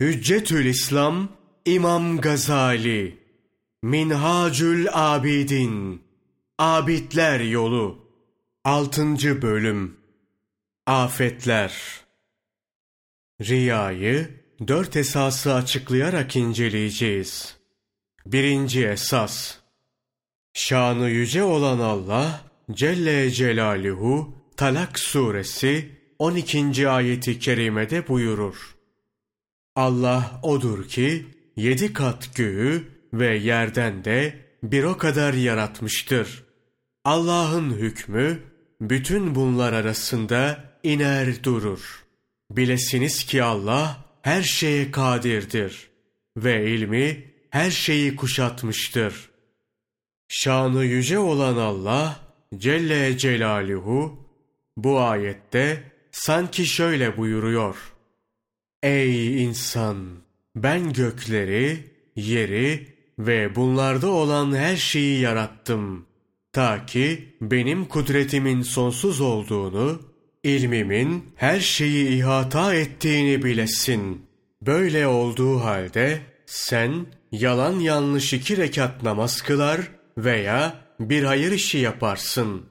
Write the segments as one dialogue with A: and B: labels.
A: Hüccetül İslam İmam Gazali Minhacül Abidin Abidler Yolu 6. Bölüm Afetler Riyayı dört esası açıklayarak inceleyeceğiz. Birinci esas Şanı yüce olan Allah Celle Celaluhu Talak suresi 12. ayeti kerimede buyurur. Allah odur ki yedi kat göğü ve yerden de bir o kadar yaratmıştır. Allah'ın hükmü bütün bunlar arasında iner durur. Bilesiniz ki Allah her şeye kadirdir ve ilmi her şeyi kuşatmıştır. Şanı yüce olan Allah Celle Celaluhu bu ayette sanki şöyle buyuruyor. Ey insan! Ben gökleri, yeri ve bunlarda olan her şeyi yarattım. Ta ki benim kudretimin sonsuz olduğunu, ilmimin her şeyi ihata ettiğini bilesin. Böyle olduğu halde sen yalan yanlış iki rekat namaz kılar veya bir hayır işi yaparsın.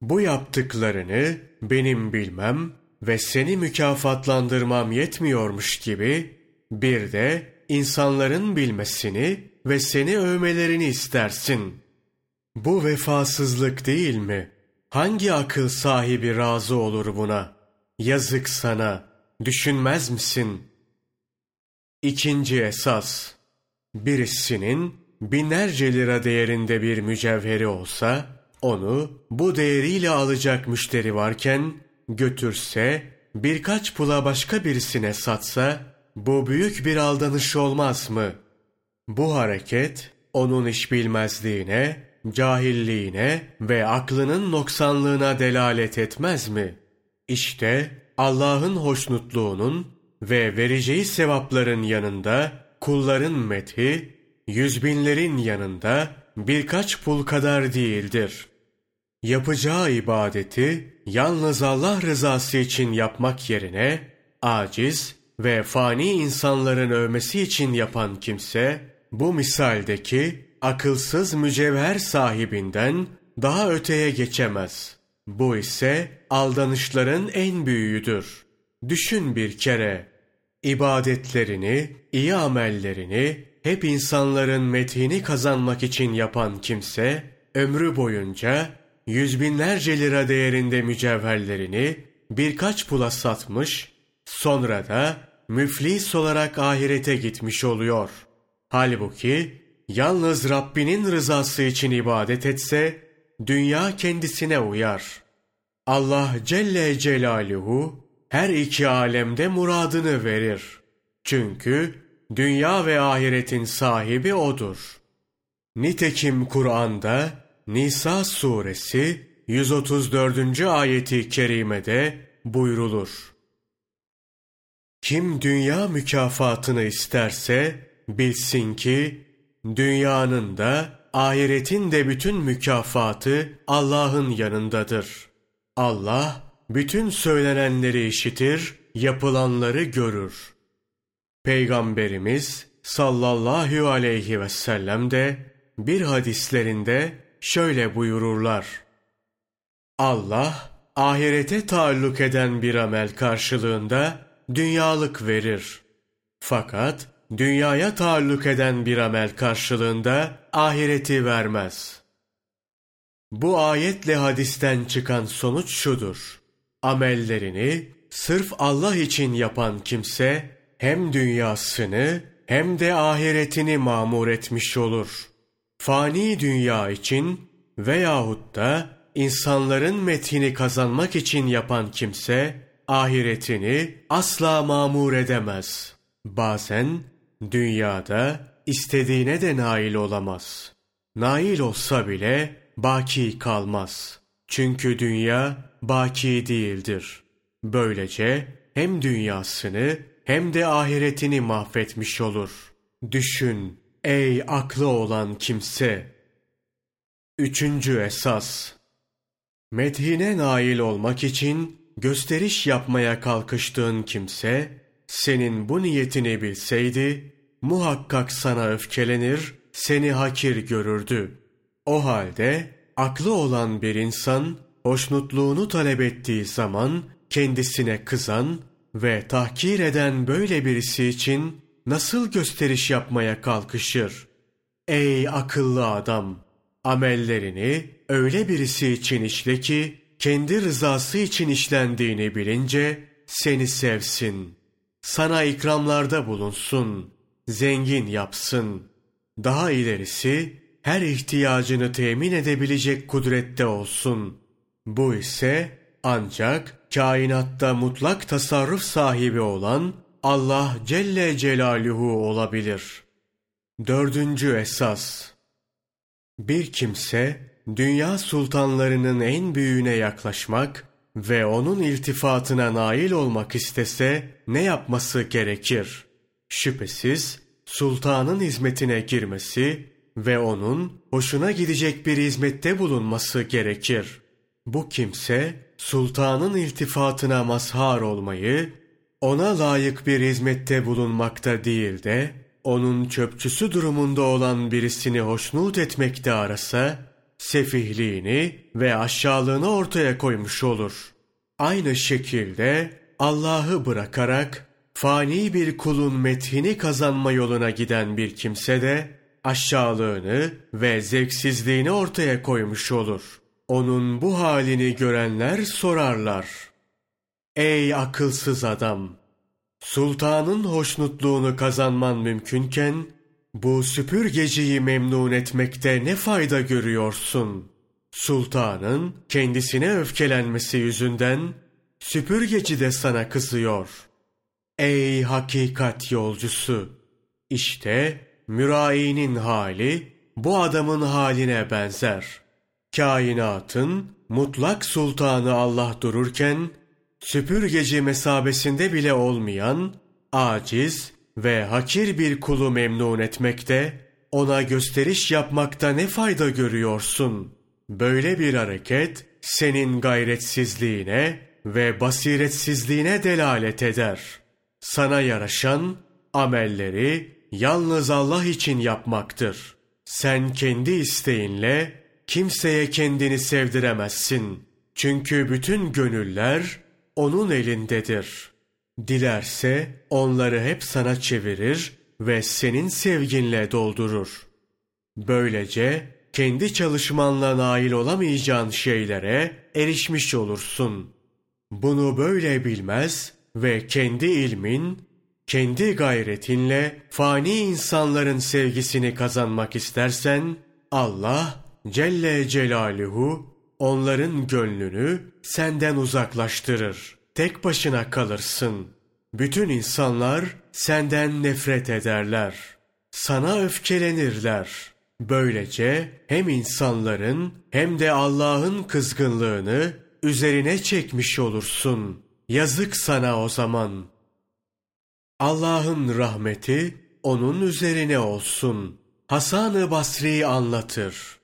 A: Bu yaptıklarını benim bilmem ve seni mükafatlandırmam yetmiyormuş gibi bir de insanların bilmesini ve seni övmelerini istersin. Bu vefasızlık değil mi? Hangi akıl sahibi razı olur buna? Yazık sana, düşünmez misin? İkinci esas, birisinin binlerce lira değerinde bir mücevheri olsa, onu bu değeriyle alacak müşteri varken, götürse, birkaç pula başka birisine satsa, bu büyük bir aldanış olmaz mı? Bu hareket, onun iş bilmezliğine, cahilliğine ve aklının noksanlığına delalet etmez mi? İşte Allah'ın hoşnutluğunun ve vereceği sevapların yanında kulların methi, yüzbinlerin yanında birkaç pul kadar değildir. Yapacağı ibadeti yalnız Allah rızası için yapmak yerine aciz ve fani insanların övmesi için yapan kimse bu misaldeki akılsız mücevher sahibinden daha öteye geçemez. Bu ise aldanışların en büyüğüdür. Düşün bir kere, ibadetlerini, iyi amellerini hep insanların methini kazanmak için yapan kimse, ömrü boyunca yüz binlerce lira değerinde mücevherlerini birkaç pula satmış, sonra da müflis olarak ahirete gitmiş oluyor. Halbuki yalnız Rabbinin rızası için ibadet etse, dünya kendisine uyar. Allah Celle Celaluhu her iki alemde muradını verir. Çünkü dünya ve ahiretin sahibi O'dur. Nitekim Kur'an'da Nisa suresi 134. ayeti kerimede buyrulur. Kim dünya mükafatını isterse bilsin ki dünyanın da ahiretin de bütün mükafatı Allah'ın yanındadır. Allah bütün söylenenleri işitir, yapılanları görür. Peygamberimiz sallallahu aleyhi ve sellem de bir hadislerinde şöyle buyururlar. Allah ahirete taalluk eden bir amel karşılığında dünyalık verir. Fakat dünyaya taalluk eden bir amel karşılığında ahireti vermez. Bu ayetle hadisten çıkan sonuç şudur. Amellerini sırf Allah için yapan kimse hem dünyasını hem de ahiretini mamur etmiş olur. Fani dünya için veyahut da insanların metini kazanmak için yapan kimse ahiretini asla mamur edemez. Bazen dünyada istediğine de nail olamaz. Nail olsa bile baki kalmaz. Çünkü dünya baki değildir. Böylece hem dünyasını hem de ahiretini mahvetmiş olur. Düşün ey aklı olan kimse. Üçüncü esas. Medhine nail olmak için gösteriş yapmaya kalkıştığın kimse, senin bu niyetini bilseydi, muhakkak sana öfkelenir, seni hakir görürdü. O halde aklı olan bir insan, hoşnutluğunu talep ettiği zaman kendisine kızan ve tahkir eden böyle birisi için nasıl gösteriş yapmaya kalkışır? Ey akıllı adam! Amellerini öyle birisi için işle ki, kendi rızası için işlendiğini bilince seni sevsin. Sana ikramlarda bulunsun, zengin yapsın. Daha ilerisi her ihtiyacını temin edebilecek kudrette olsun. Bu ise ancak kainatta mutlak tasarruf sahibi olan Allah Celle Celaluhu olabilir. Dördüncü esas Bir kimse dünya sultanlarının en büyüğüne yaklaşmak ve onun iltifatına nail olmak istese ne yapması gerekir? Şüphesiz sultanın hizmetine girmesi ve onun hoşuna gidecek bir hizmette bulunması gerekir. Bu kimse sultanın iltifatına mazhar olmayı, ona layık bir hizmette bulunmakta değil de, onun çöpçüsü durumunda olan birisini hoşnut etmekte arasa, sefihliğini ve aşağılığını ortaya koymuş olur. Aynı şekilde Allah'ı bırakarak fani bir kulun methini kazanma yoluna giden bir kimse de aşağılığını ve zevksizliğini ortaya koymuş olur. Onun bu halini görenler sorarlar. Ey akılsız adam! Sultanın hoşnutluğunu kazanman mümkünken, bu süpürgeciyi memnun etmekte ne fayda görüyorsun? Sultanın kendisine öfkelenmesi yüzünden, süpürgeci de sana kızıyor. Ey hakikat yolcusu! İşte mürainin hali, bu adamın haline benzer.'' kainatın mutlak sultanı Allah dururken, süpürgeci mesabesinde bile olmayan, aciz ve hakir bir kulu memnun etmekte, ona gösteriş yapmakta ne fayda görüyorsun? Böyle bir hareket, senin gayretsizliğine ve basiretsizliğine delalet eder. Sana yaraşan, amelleri yalnız Allah için yapmaktır. Sen kendi isteğinle, kimseye kendini sevdiremezsin. Çünkü bütün gönüller onun elindedir. Dilerse onları hep sana çevirir ve senin sevginle doldurur. Böylece kendi çalışmanla nail olamayacağın şeylere erişmiş olursun. Bunu böyle bilmez ve kendi ilmin, kendi gayretinle fani insanların sevgisini kazanmak istersen, Allah Celle Celaluhu onların gönlünü senden uzaklaştırır. Tek başına kalırsın. Bütün insanlar senden nefret ederler. Sana öfkelenirler. Böylece hem insanların hem de Allah'ın kızgınlığını üzerine çekmiş olursun. Yazık sana o zaman. Allah'ın rahmeti onun üzerine olsun. Hasan-ı Basri anlatır.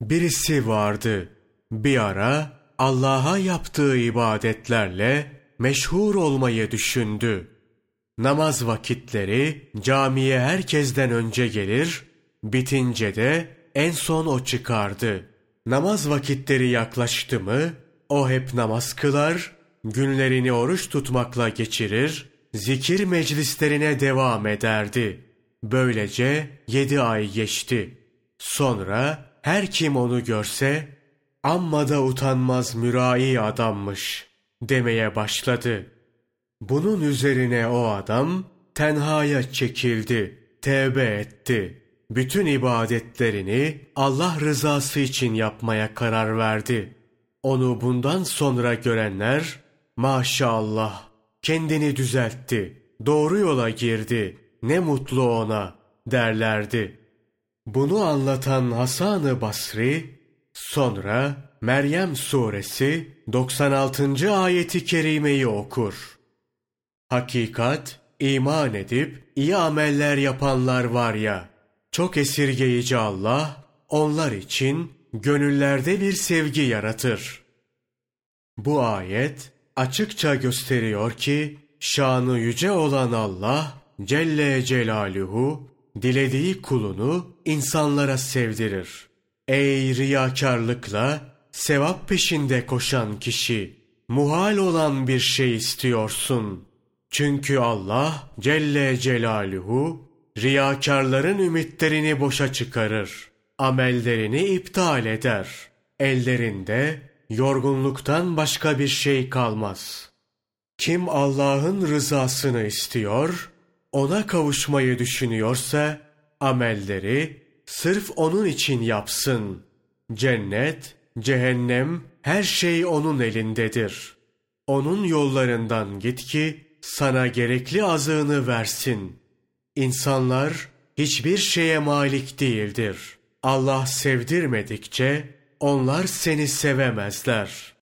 A: Birisi vardı. Bir ara Allah'a yaptığı ibadetlerle meşhur olmayı düşündü. Namaz vakitleri camiye herkesten önce gelir, bitince de en son o çıkardı. Namaz vakitleri yaklaştı mı, o hep namaz kılar, günlerini oruç tutmakla geçirir, zikir meclislerine devam ederdi. Böylece yedi ay geçti. Sonra her kim onu görse, amma da utanmaz mürai adammış demeye başladı. Bunun üzerine o adam tenhaya çekildi, tevbe etti. Bütün ibadetlerini Allah rızası için yapmaya karar verdi. Onu bundan sonra görenler, maşallah kendini düzeltti, doğru yola girdi, ne mutlu ona derlerdi.'' Bunu anlatan Hasan-ı Basri, sonra Meryem suresi 96. ayeti kerimeyi okur. Hakikat, iman edip iyi ameller yapanlar var ya, çok esirgeyici Allah, onlar için gönüllerde bir sevgi yaratır. Bu ayet açıkça gösteriyor ki, şanı yüce olan Allah Celle Celaluhu dilediği kulunu insanlara sevdirir. Ey riyakarlıkla sevap peşinde koşan kişi, muhal olan bir şey istiyorsun. Çünkü Allah Celle Celaluhu riyakarların ümitlerini boşa çıkarır. Amellerini iptal eder. Ellerinde yorgunluktan başka bir şey kalmaz. Kim Allah'ın rızasını istiyor, ona kavuşmayı düşünüyorsa, amelleri sırf onun için yapsın. Cennet, cehennem, her şey onun elindedir. Onun yollarından git ki, sana gerekli azığını versin. İnsanlar hiçbir şeye malik değildir. Allah sevdirmedikçe onlar seni sevemezler.